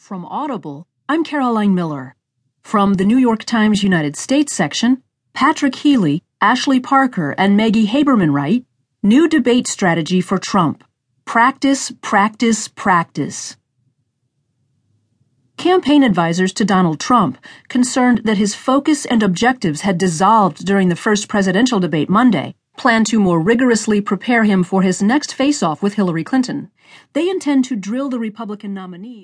From Audible, I'm Caroline Miller. From the New York Times United States section, Patrick Healy, Ashley Parker, and Maggie Haberman write New Debate Strategy for Trump Practice, Practice, Practice. Campaign advisers to Donald Trump, concerned that his focus and objectives had dissolved during the first presidential debate Monday, plan to more rigorously prepare him for his next face off with Hillary Clinton. They intend to drill the Republican nominee